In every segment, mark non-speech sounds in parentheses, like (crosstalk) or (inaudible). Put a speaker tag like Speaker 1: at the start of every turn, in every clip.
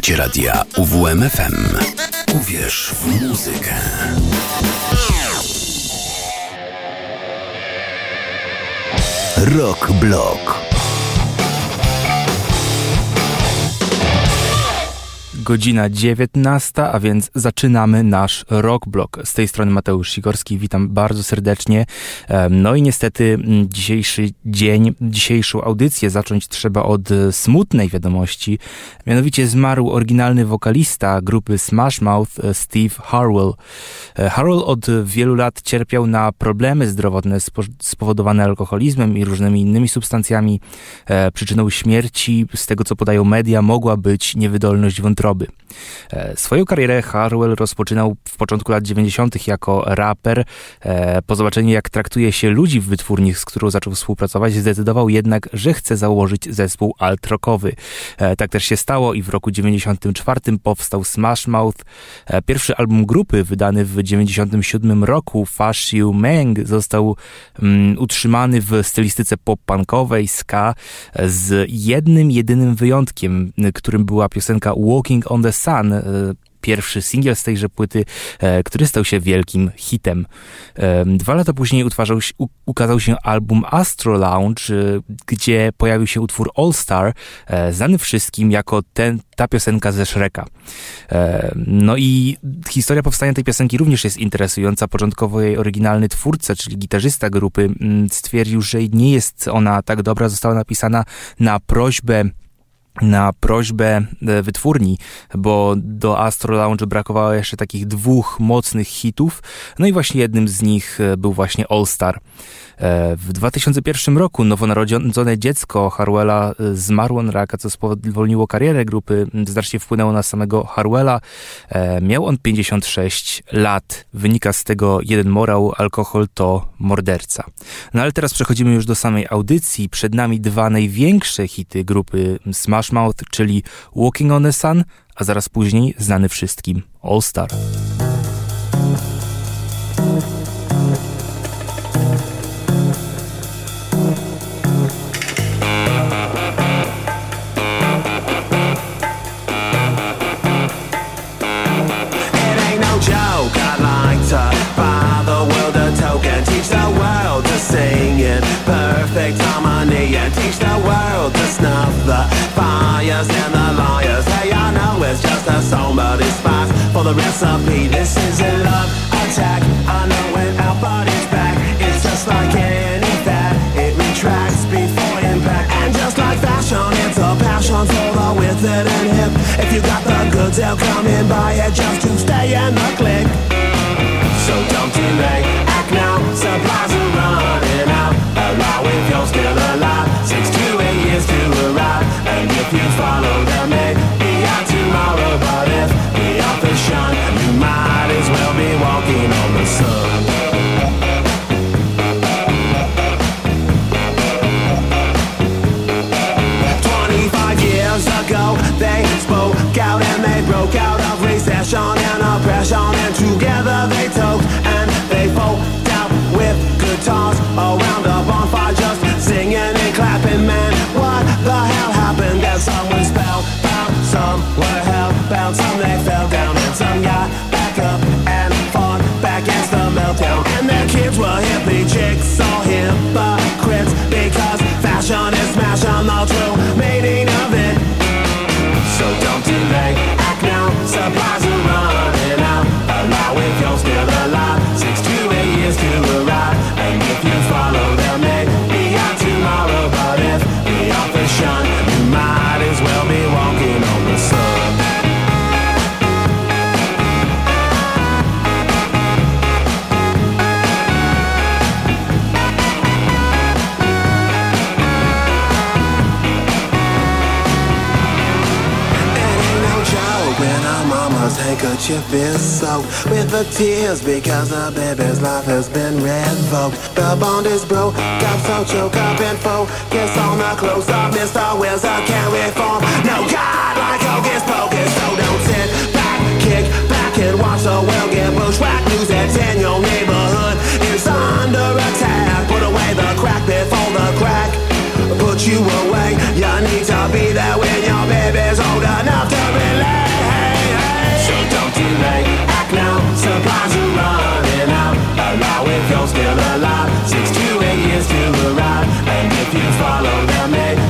Speaker 1: Słuchacie radia UWMFM. Uwierz w muzykę. Rock Block.
Speaker 2: Godzina 19, a więc zaczynamy nasz rock block. Z tej strony Mateusz Sikorski, witam bardzo serdecznie. No i niestety dzisiejszy dzień, dzisiejszą audycję zacząć trzeba od e, smutnej wiadomości. Mianowicie zmarł oryginalny wokalista grupy Smash Mouth e, Steve Harwell. E, Harwell od wielu lat cierpiał na problemy zdrowotne spowodowane alkoholizmem i różnymi innymi substancjami. Przyczyną śmierci, z tego co podają media, mogła być niewydolność wątroby. E, swoją karierę Harwell rozpoczynał w początku lat 90. jako raper. E, po zobaczeniu, jak traktuje się ludzi w wytwórni, z którą zaczął współpracować, zdecydował jednak, że chce założyć zespół alt-rockowy. E, tak też się stało i w roku 94 powstał Smash Mouth. Pierwszy album grupy, wydany w 97 roku, Fash You Meng, został um, utrzymany w stylistyce pop-punkowej, ska, z jednym, jedynym wyjątkiem, którym była piosenka Walking on the Sun, e, pierwszy singiel z tejże płyty, e, który stał się wielkim hitem. E, dwa lata później utwarzał, ukazał się album Astro Lounge, gdzie pojawił się utwór All Star, znany wszystkim jako ten, ta piosenka ze Shreka. No i historia powstania tej piosenki również jest interesująca. Początkowo jej oryginalny twórca, czyli gitarzysta grupy, stwierdził, że nie jest ona tak dobra, została napisana na prośbę na prośbę e, wytwórni, bo do Astro Lounge brakowało jeszcze takich dwóch mocnych hitów, no i właśnie jednym z nich e, był właśnie All Star. E, w 2001 roku nowonarodzone dziecko Harwella zmarło na raka, co spowolniło karierę grupy, znacznie wpłynęło na samego Harwella. Miał on 56 lat. Wynika z tego jeden morał, alkohol to morderca. No ale teraz przechodzimy już do samej audycji. Przed nami dwa największe hity grupy Smash Mouth, czyli Walking on the Sun, a zaraz później znany wszystkim All Star. For the recipe. This is a love attack. I know when our body's back, it's just like any fat. It retracts before impact. And just like fashion, it's a passion for the with it and hip. If you got the goods, they'll come in buy it just to stay in the click. Some were hellbound, some they fell down and some got back up and fought back against the meltdown. And their kids were hippie chicks, all hypocrites, because fashion is smash on the true meaning of it. So don't delay, handkerchief is soaked with the tears because the baby's life has been revoked. The bond is broke, got so choke up and focus on the close up. Mr. Wizard can't reform. No God like hocus pocus, so don't sit back, kick back and watch the world get bushwhacked. News that's in your neighborhood is under attack. Put away the crack before the crack put you away. You need to be there when your baby's old enough to relax
Speaker 3: too. Act now, are running out. If you're still alive. Six to eight years to arrive. And if you follow them, they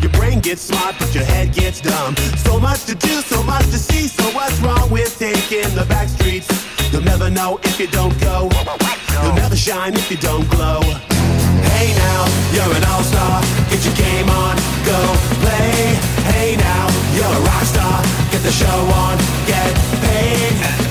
Speaker 3: Brain gets smart, but your head gets dumb. So much to do, so much to see. So what's wrong with taking the back streets? You'll never know if you don't go. You'll never shine if you don't glow. Hey now, you're an all-star. Get your game on, go play. Hey now, you're a rock star. Get the show on, get paid.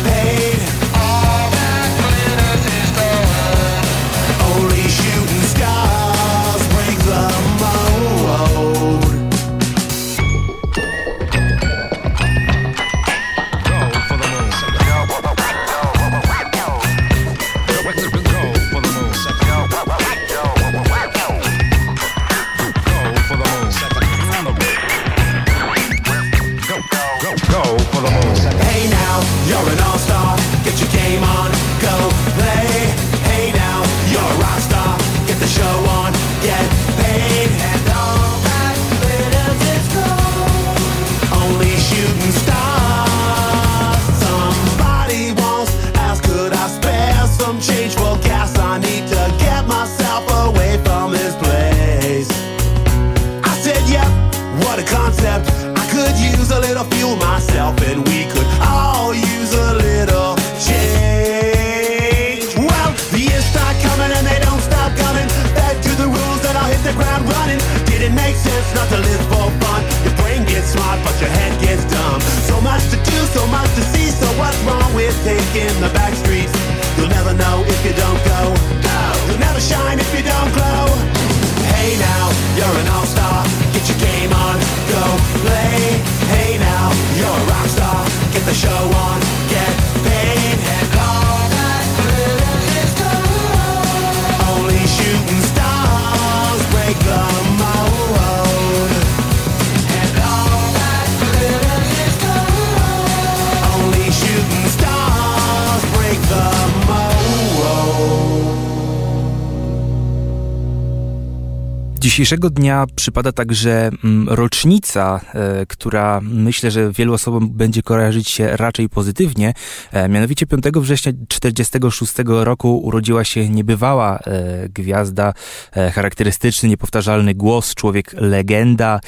Speaker 2: Dzisiejszego dnia przypada także mm, rocznica, e, która myślę, że wielu osobom będzie kojarzyć się raczej pozytywnie. E, mianowicie 5 września 1946 roku urodziła się niebywała e, gwiazda, charakterystyczny, niepowtarzalny głos, człowiek legenda,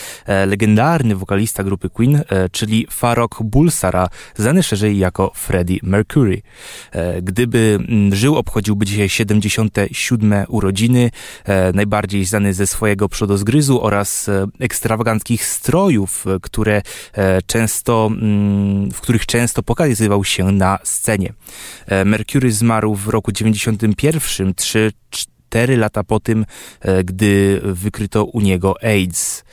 Speaker 2: legendarny wokalista grupy Queen, czyli Farrokh Bulsara, znany szerzej jako Freddie Mercury. Gdyby mm, żył, obchodziłby dzisiaj 77 urodziny, najbardziej znany ze swojego przodozgryzu oraz e, ekstrawaganckich strojów, e, które e, często, mm, w których często pokazywał się na scenie. Mercury zmarł w roku 91, 3 4 lata po tym, e, gdy wykryto u niego AIDS.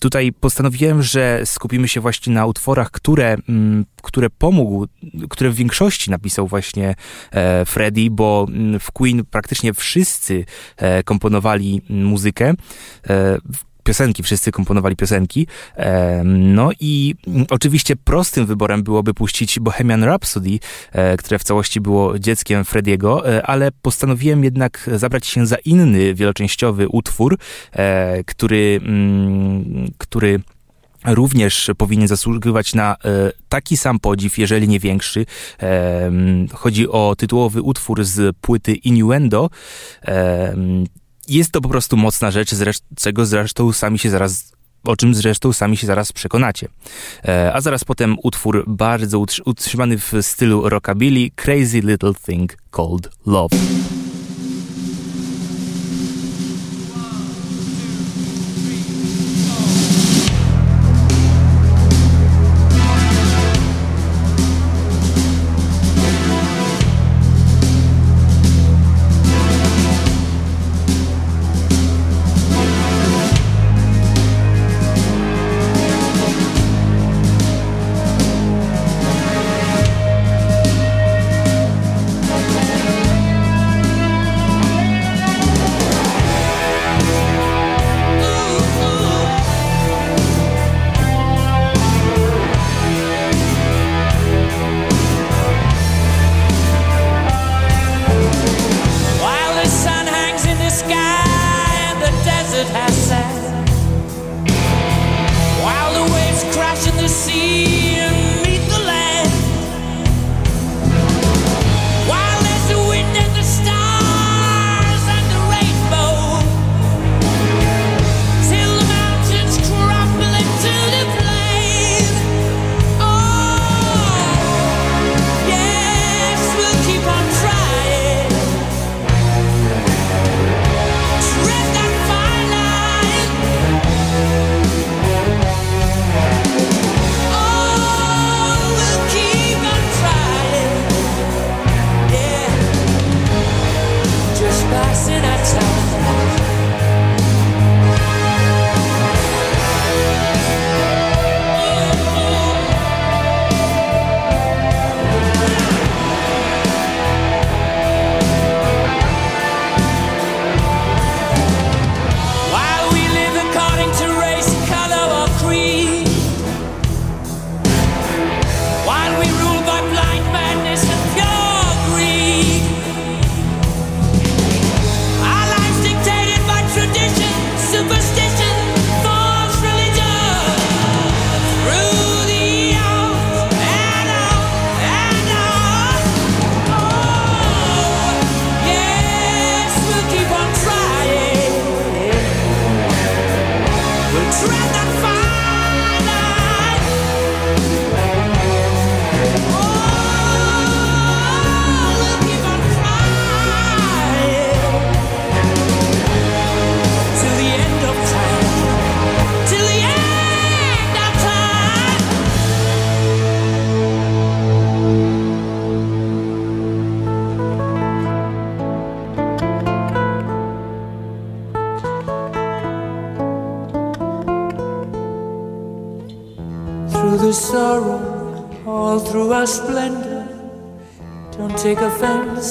Speaker 2: Tutaj postanowiłem, że skupimy się właśnie na utworach, które, mm, które pomógł, które w większości napisał właśnie e, Freddie, bo mm, w Queen praktycznie wszyscy e, komponowali muzykę. E, piosenki, wszyscy komponowali piosenki. No i mm, oczywiście prostym wyborem byłoby puścić Bohemian Rhapsody, e, które w całości było dzieckiem Frediego, e, ale postanowiłem jednak zabrać się za inny wieloczęściowy utwór, e, który, mm, który również powinien zasługiwać na e, taki sam podziw, jeżeli nie większy. Em, Chodzi o tytułowy utwór z płyty Innuendo. Em, Jest to po prostu mocna rzecz, czego zresztą sami się zaraz o czym zresztą sami się zaraz przekonacie. E, A zaraz potem utwór bardzo utrzy- utrzymany w stylu rockabilly Crazy Little Thing Called Love.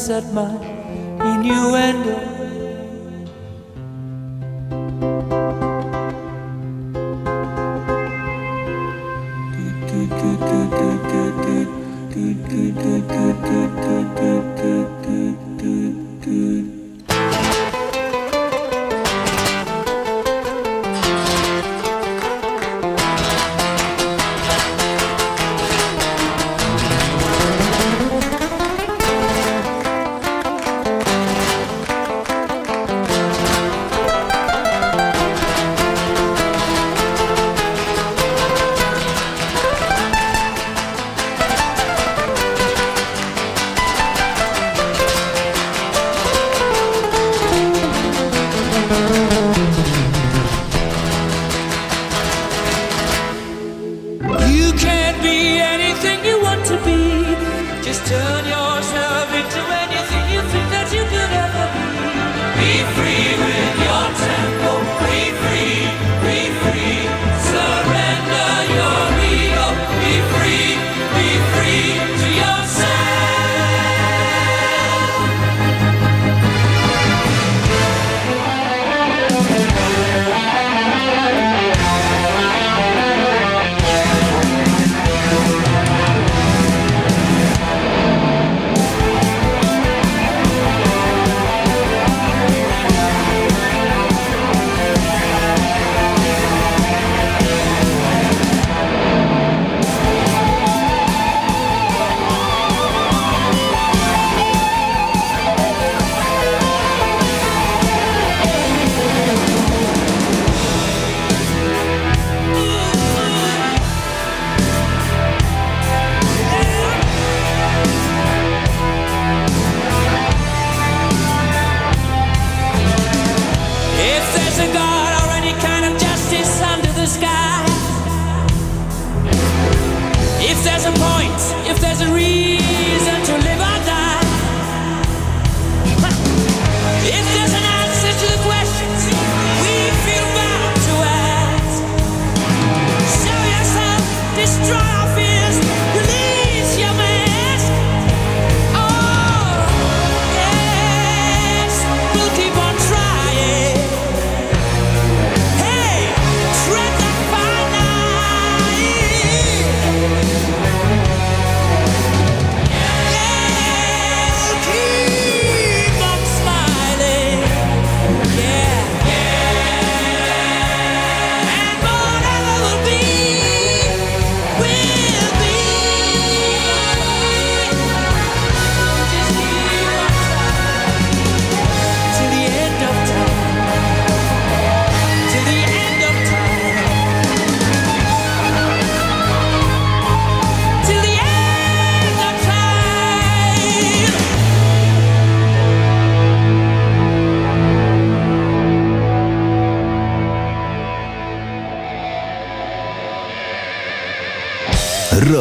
Speaker 1: At my innuendo.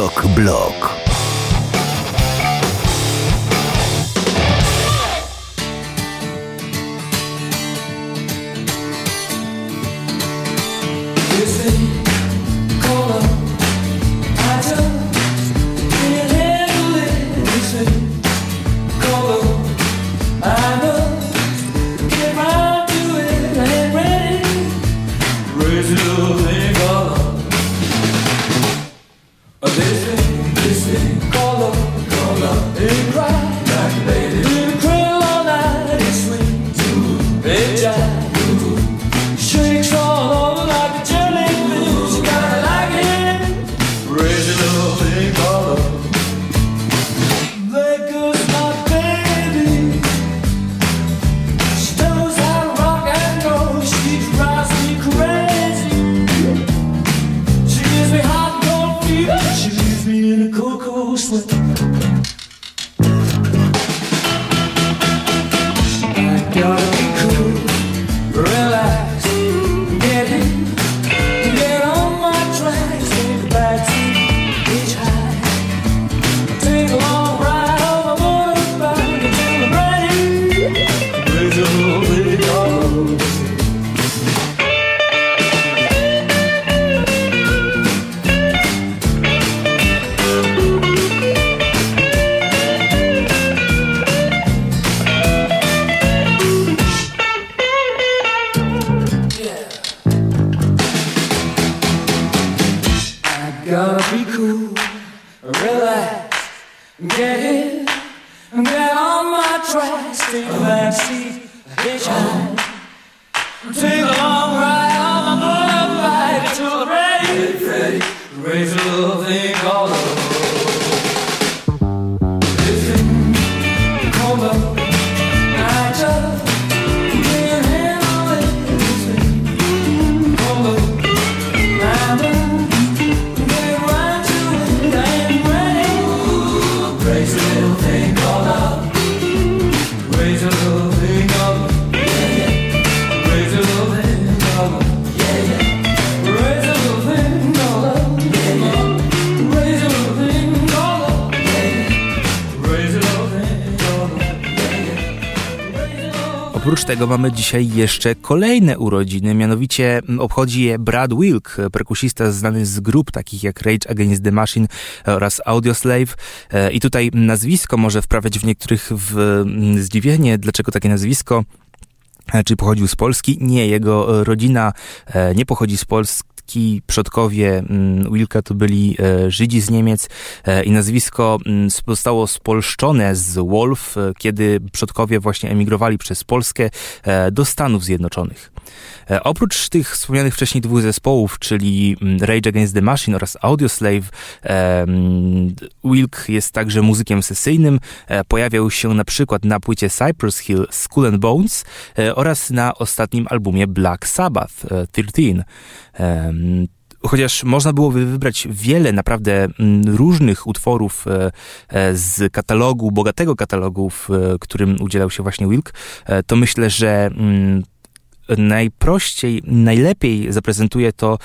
Speaker 1: Rock Block. Get in, get on my tracks, take a back seat, hitchhike. Take a long ride on my motorbike to the ready, ready, raise a little thing called.
Speaker 2: Tego mamy dzisiaj jeszcze kolejne urodziny, mianowicie obchodzi je Brad Wilk, perkusista znany z grup takich jak Rage Against the Machine oraz Audioslave. E, I tutaj nazwisko może wprawiać w niektórych w zdziwienie, dlaczego takie nazwisko e, czy pochodził z Polski? Nie, jego rodzina e, nie pochodzi z Polski Polski przodkowie mm, Wilka to byli e, Żydzi z Niemiec e, i nazwisko mm, zostało spolszczone z Wolf, e, kiedy przodkowie właśnie emigrowali przez Polskę do Stanów Zjednoczonych. Oprócz tych wspomnianych wcześniej dwóch zespołów, czyli mm, Rage Against the Machine oraz Audioslave, Wilk jest także muzykiem sesyjnym. Pojawiał się na przykład na płycie Cypress Hill Skull and Bones oraz na ostatnim albumie Black Sabbath 13. Chociaż można byłoby wybrać wiele naprawdę mm, różnych utworów e, e, z katalogu, bogatego katalogu, w którym udzielał się właśnie Wilk, e, to myślę, że mm, najprościej, najlepiej zaprezentuje to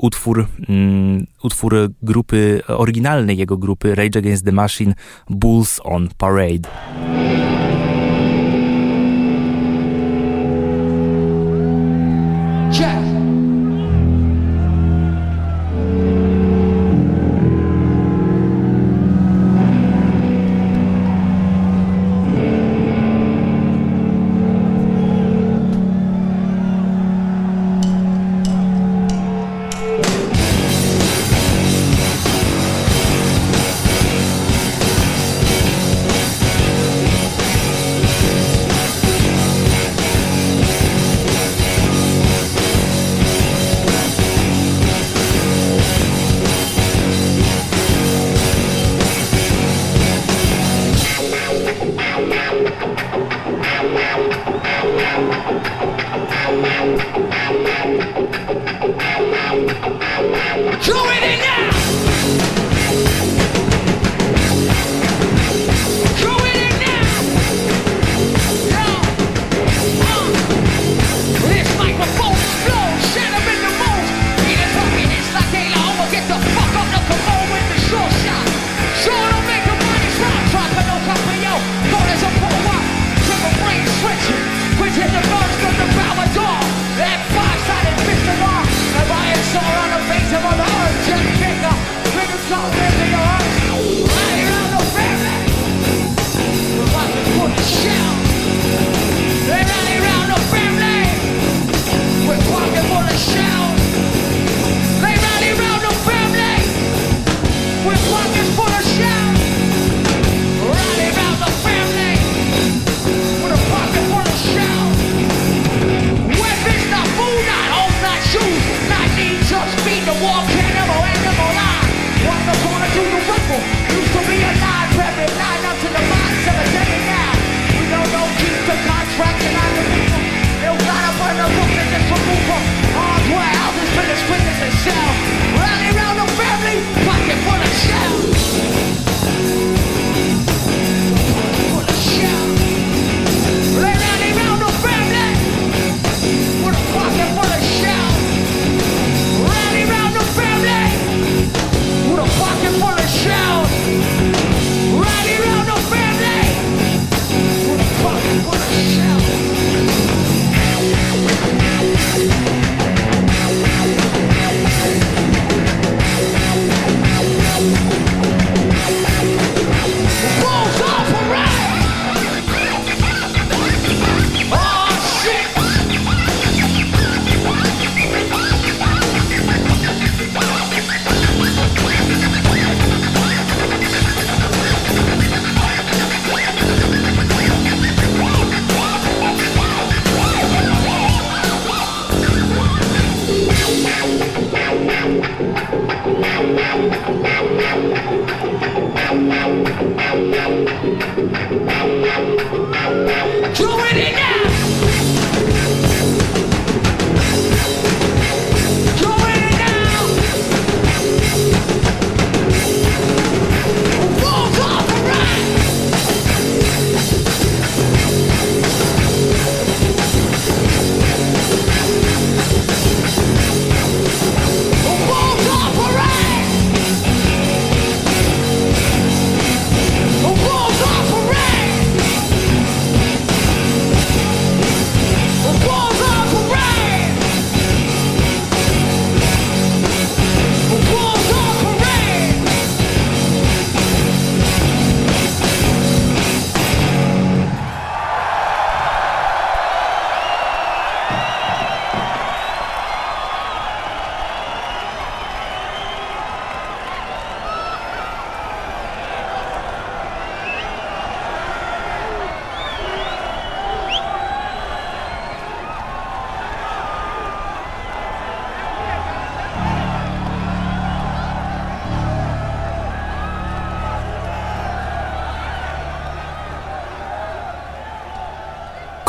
Speaker 2: utwór, mm, utwór grupy oryginalnej jego grupy Rage Against the Machine Bulls on Parade.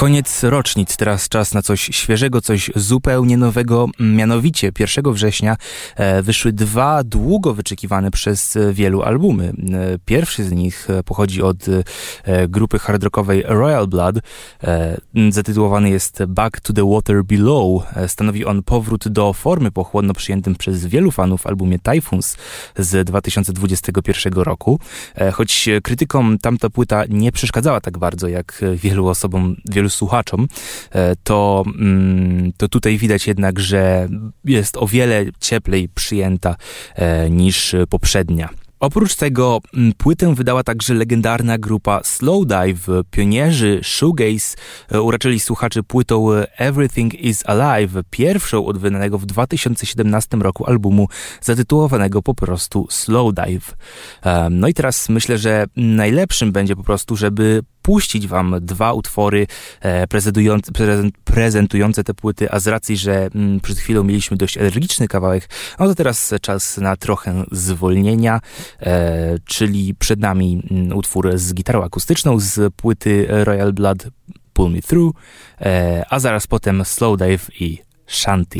Speaker 1: Koniec rocznic, teraz czas na coś świeżego, coś zupełnie nowego. Mianowicie 1 września e, wyszły dwa długo wyczekiwane przez wielu albumy. E, pierwszy z nich e, pochodzi od grupy hardrockowej Royal Blood. Zatytułowany jest Back to the Water Below. Stanowi on powrót do formy pochłonno przyjętym przez wielu fanów albumie Typhoons z 2021 roku. Choć krytykom tamta płyta nie przeszkadzała tak bardzo jak wielu osobom, wielu wielu słuchaczom, e, to, mm, to tutaj widać jednak, że jest o wiele cieplej przyjęta e, niż poprzednia. Oprócz tego mm, płytę wydała także legendarna grupa Slowdive. Pionierzy shoegaze e, uraczyli słuchaczy płytą Everything is Alive, pierwszą od wydanego w 2017 roku albumu zatytułowanego po prostu Slowdive. No i teraz myślę, że najlepszym będzie po prostu, żeby puścić wam dwa utwory e, prezentujące, te płyty, a z racji, że mm, przed chwilą mieliśmy dość energiczny kawałek, no to teraz czas na trochę zwolnienia, e, czyli przed nami mm, utwór z gitarą akustyczną z płyty Royal Blood Pull Me Through, e, a zaraz potem Slow Dive i Shanty.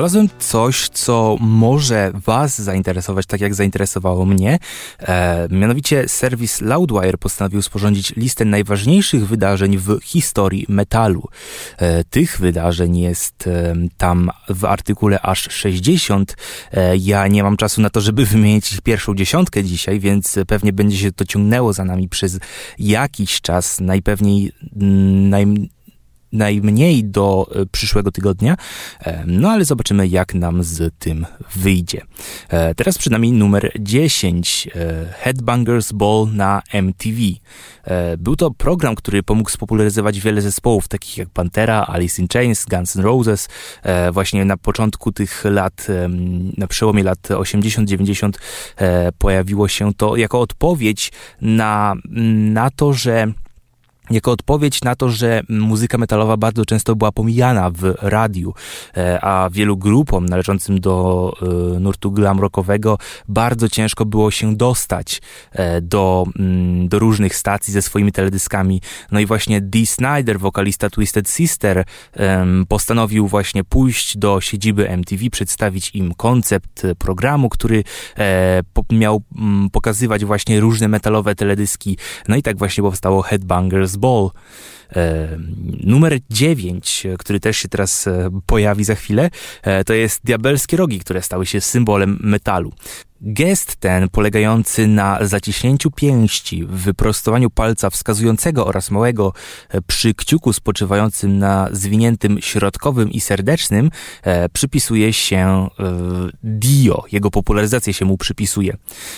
Speaker 2: Znalazłem coś, co może Was zainteresować, tak jak zainteresowało mnie. E, mianowicie serwis Loudwire postanowił sporządzić listę najważniejszych wydarzeń w historii metalu. E, tych wydarzeń jest e, tam w artykule aż 60. E, ja nie mam czasu na to, żeby (laughs) wymienić ich pierwszą dziesiątkę dzisiaj, więc pewnie będzie się to ciągnęło za nami przez jakiś czas. Najpewniej mm, naj, najmniej do e, przyszłego tygodnia. E, no ale zobaczymy, jak nam z tym wyjdzie. E, teraz przed nami numer 10, Headbangers Ball na MTV. Był to program, który pomógł spopularyzować wiele zespołów, takich jak Pantera, Alice in Chains, Guns N' Roses. Właśnie na początku tych lat, na przełomie lat 80-90 pojawiło się to jako odpowiedź na, na to, że jako odpowiedź na to, że muzyka metalowa bardzo często była pomijana w radiu, e, a wielu grupom należącym do e, nurtu glam rockowego bardzo ciężko było się dostać e, do, mm, do różnych stacji ze swoimi teledyskami. No i właśnie Dee Snyder, wokalista Twisted Sister, postanowił właśnie pójść do siedziby MTV, przedstawić im koncept programu, który miał mm, pokazywać właśnie różne metalowe teledyski. No i tak właśnie powstało Headbangers Ball. E, numer 9, który też się teraz e, pojawi za chwilę, e, to jest Diabelskie Rogi, które stały się symbolem metalu. Gest ten, polegający na zaciśnięciu pięści, wyprostowaniu palca wskazującego oraz małego e, przy kciuku spoczywającym na zwiniętym środkowym i serdecznym, e, przypisuje się e, Dio. Jego popularyzacja się mu przypisuje.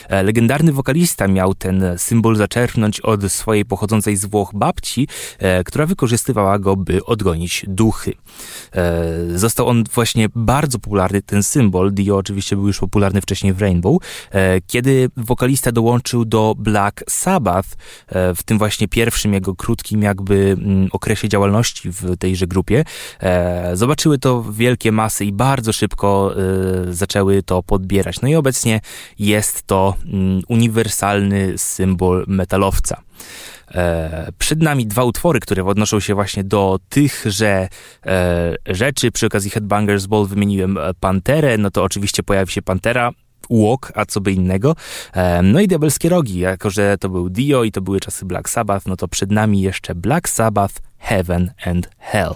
Speaker 2: E, legendarny wokalista miał ten symbol zaczerpnąć od swojej pochodzącej z Włoch babci, e, która wykorzystywała go, by odgonić duchy. E, został on właśnie bardzo popularny, ten symbol. Dio oczywiście był już popularny wcześniej w Rainbow, E, kiedy wokalista dołączył do Black Sabbath, e, w tym właśnie pierwszym jego krótkim jakby mm, okresie działalności w tejże grupie, e, zobaczyły to wielkie masy i bardzo szybko zaczęły to podbierać. No i obecnie jest to mm, uniwersalny symbol metalowca. Przed nami dwa utwory, które odnoszą się właśnie do tychże rzeczy. Przy okazji Headbangers Ball wymieniłem Panterę, no to oczywiście pojawi się Pantera, Walk, a co by innego. No i Diabelskie Rogi, jako że to był Dio i to były czasy Black Sabbath, no to przed nami jeszcze Black Sabbath, Heaven and Hell.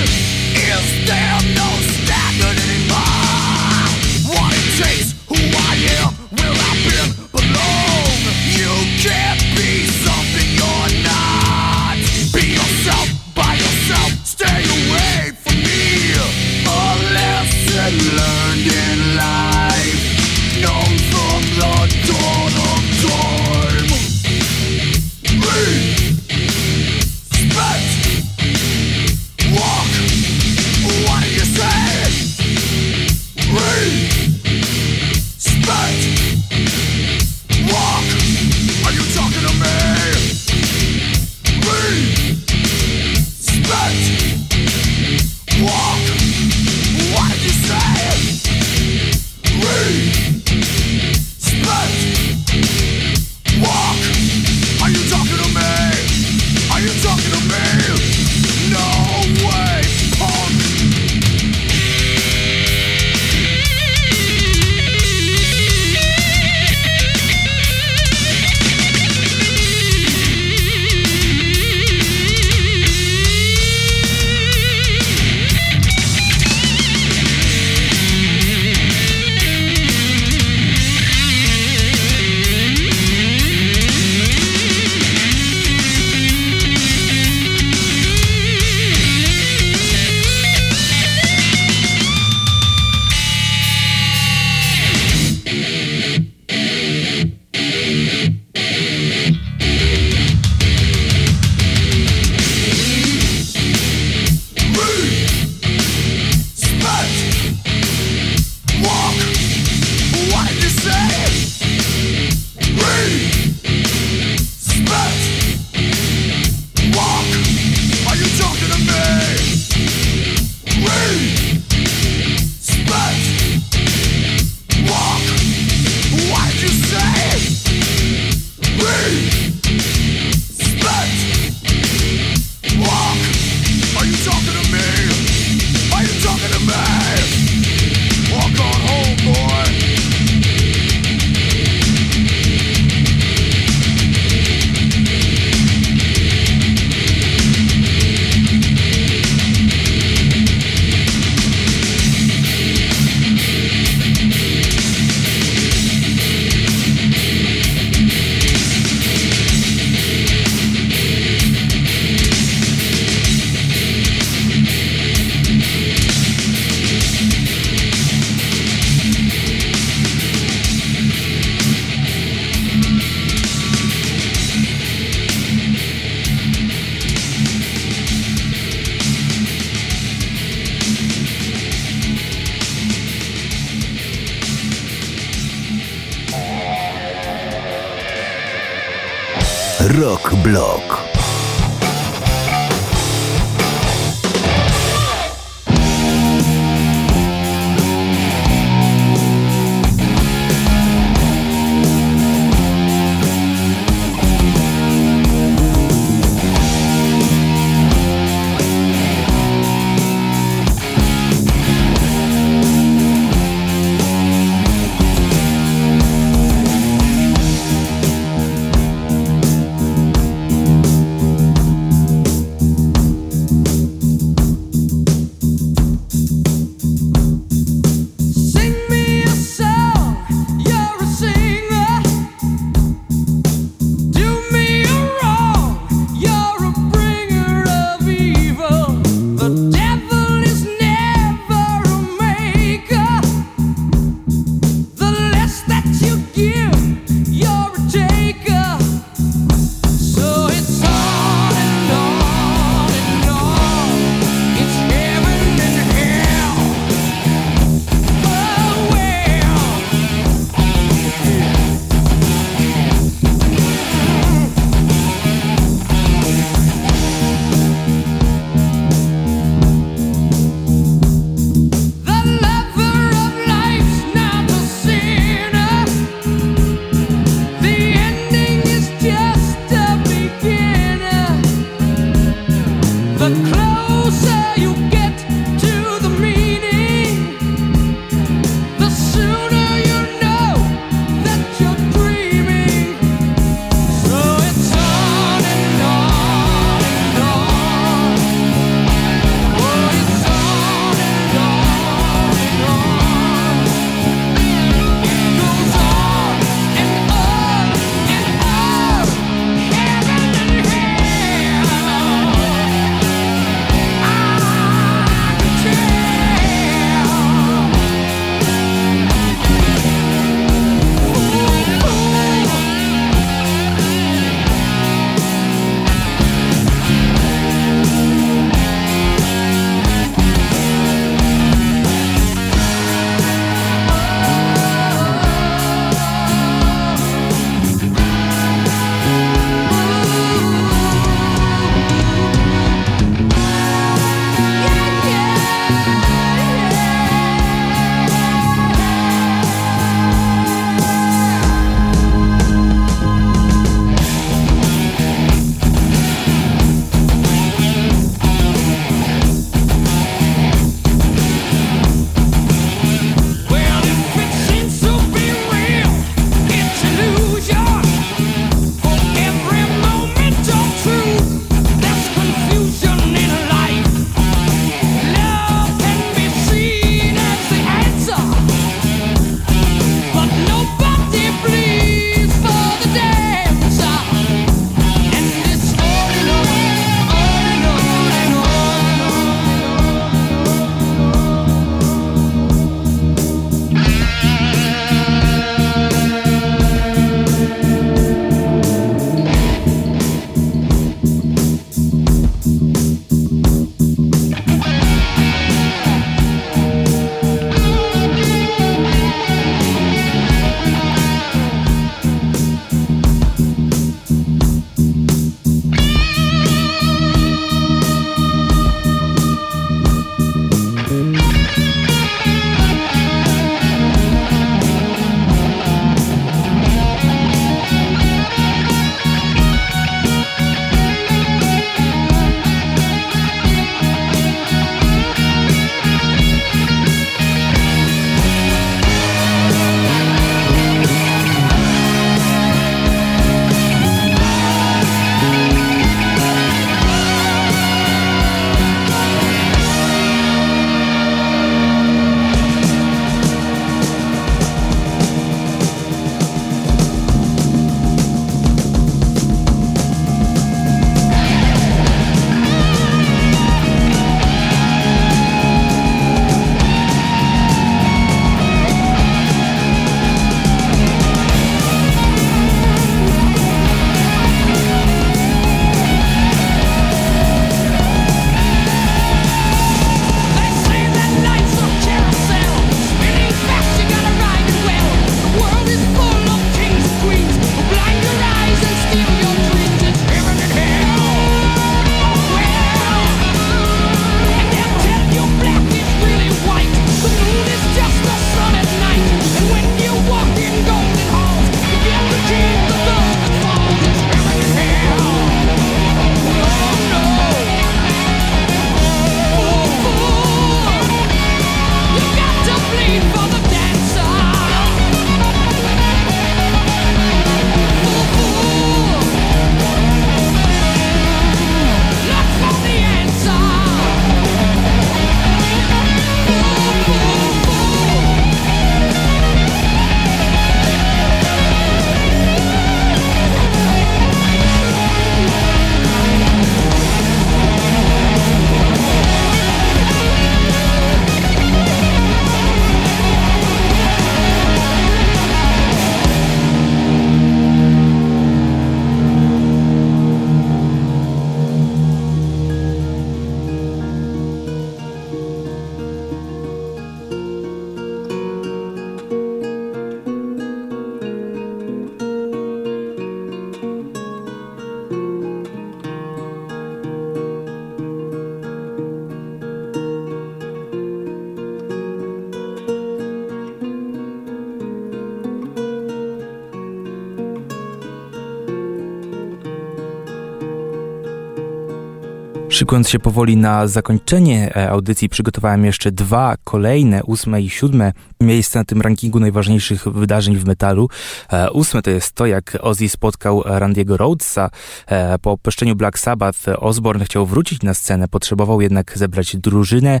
Speaker 2: Szykując się powoli na zakończenie e, audycji, przygotowałem jeszcze dwa kolejne, ósme i siódme miejsca na tym rankingu najważniejszych wydarzeń w metalu. E, ósme to jest to, jak Ozzy spotkał Randiego Rhodesa. E, po opuszczeniu Black Sabbath Osborne chciał wrócić na scenę, potrzebował jednak zebrać drużynę.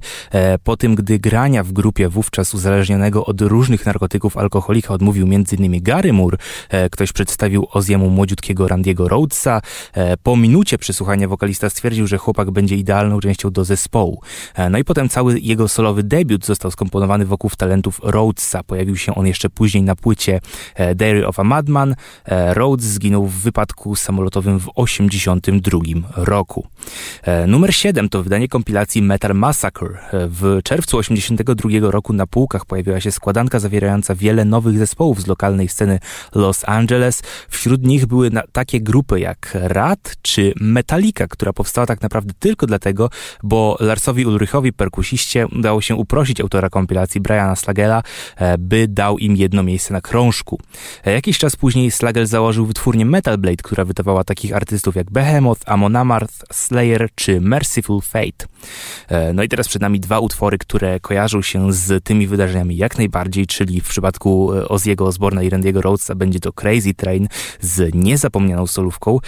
Speaker 2: Po tym, gdy grania w grupie wówczas uzależnionego od różnych narkotyków alkoholika odmówił m.in. Gary Moore, ktoś przedstawił Ozzy'emu młodziutkiego Randiego Rhodesa. Po minucie przesłuchania wokalista stwierdził, że chłopak będzie idealną częścią do zespołu. E, no i potem cały jego solowy debiut został skomponowany wokół talentów Rhodesa. Pojawił się on jeszcze później na płycie e, Diary of a Madman. E, Rhodes zginął w wypadku samolotowym w 1982 roku. Numer 7 to wydanie kompilacji Metal Massacre. W czerwcu 1982 roku na półkach pojawiła się składanka zawierająca wiele nowych zespołów z lokalnej sceny Los Angeles. Wśród nich były takie grupy jak Rat czy Metallica, która powstała tak naprawdę tylko dlatego, bo Larsowi Ulrichowi, perkusiście, udało się uprosić autora kompilacji Briana Slagela, e, by dał im jedno miejsce na krążku. E, jakiś czas później Slagel założył wytwórnię Metal Blade, która wydawała takich artystów jak Behemoth, Amon Amarth, Slayer czy Merciful Fate. E, no i teraz przed nami dwa utwory, które kojarzą się z tymi wydarzeniami jak najbardziej, czyli w przypadku Ozzy'ego Osborna i Randy'ego Rhodesa będzie to Crazy Train z niezapomnianą solówką,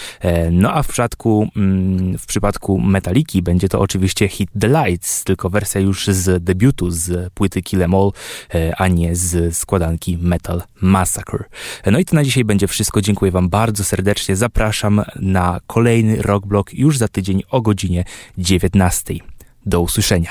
Speaker 2: no a w przypadku, mm, w przypadku Metaliki będzie to oczywiście Hit the Lights, tylko wersja już z debiutu z płyty Kill Em All, e, a nie z składanki Metal Massacre. E, no i to na dzisiaj będzie wszystko. Dziękuję Wam bardzo serdecznie. Zapraszam na kolejny Rockblock już za tydzień o godzinie 19. Do usłyszenia.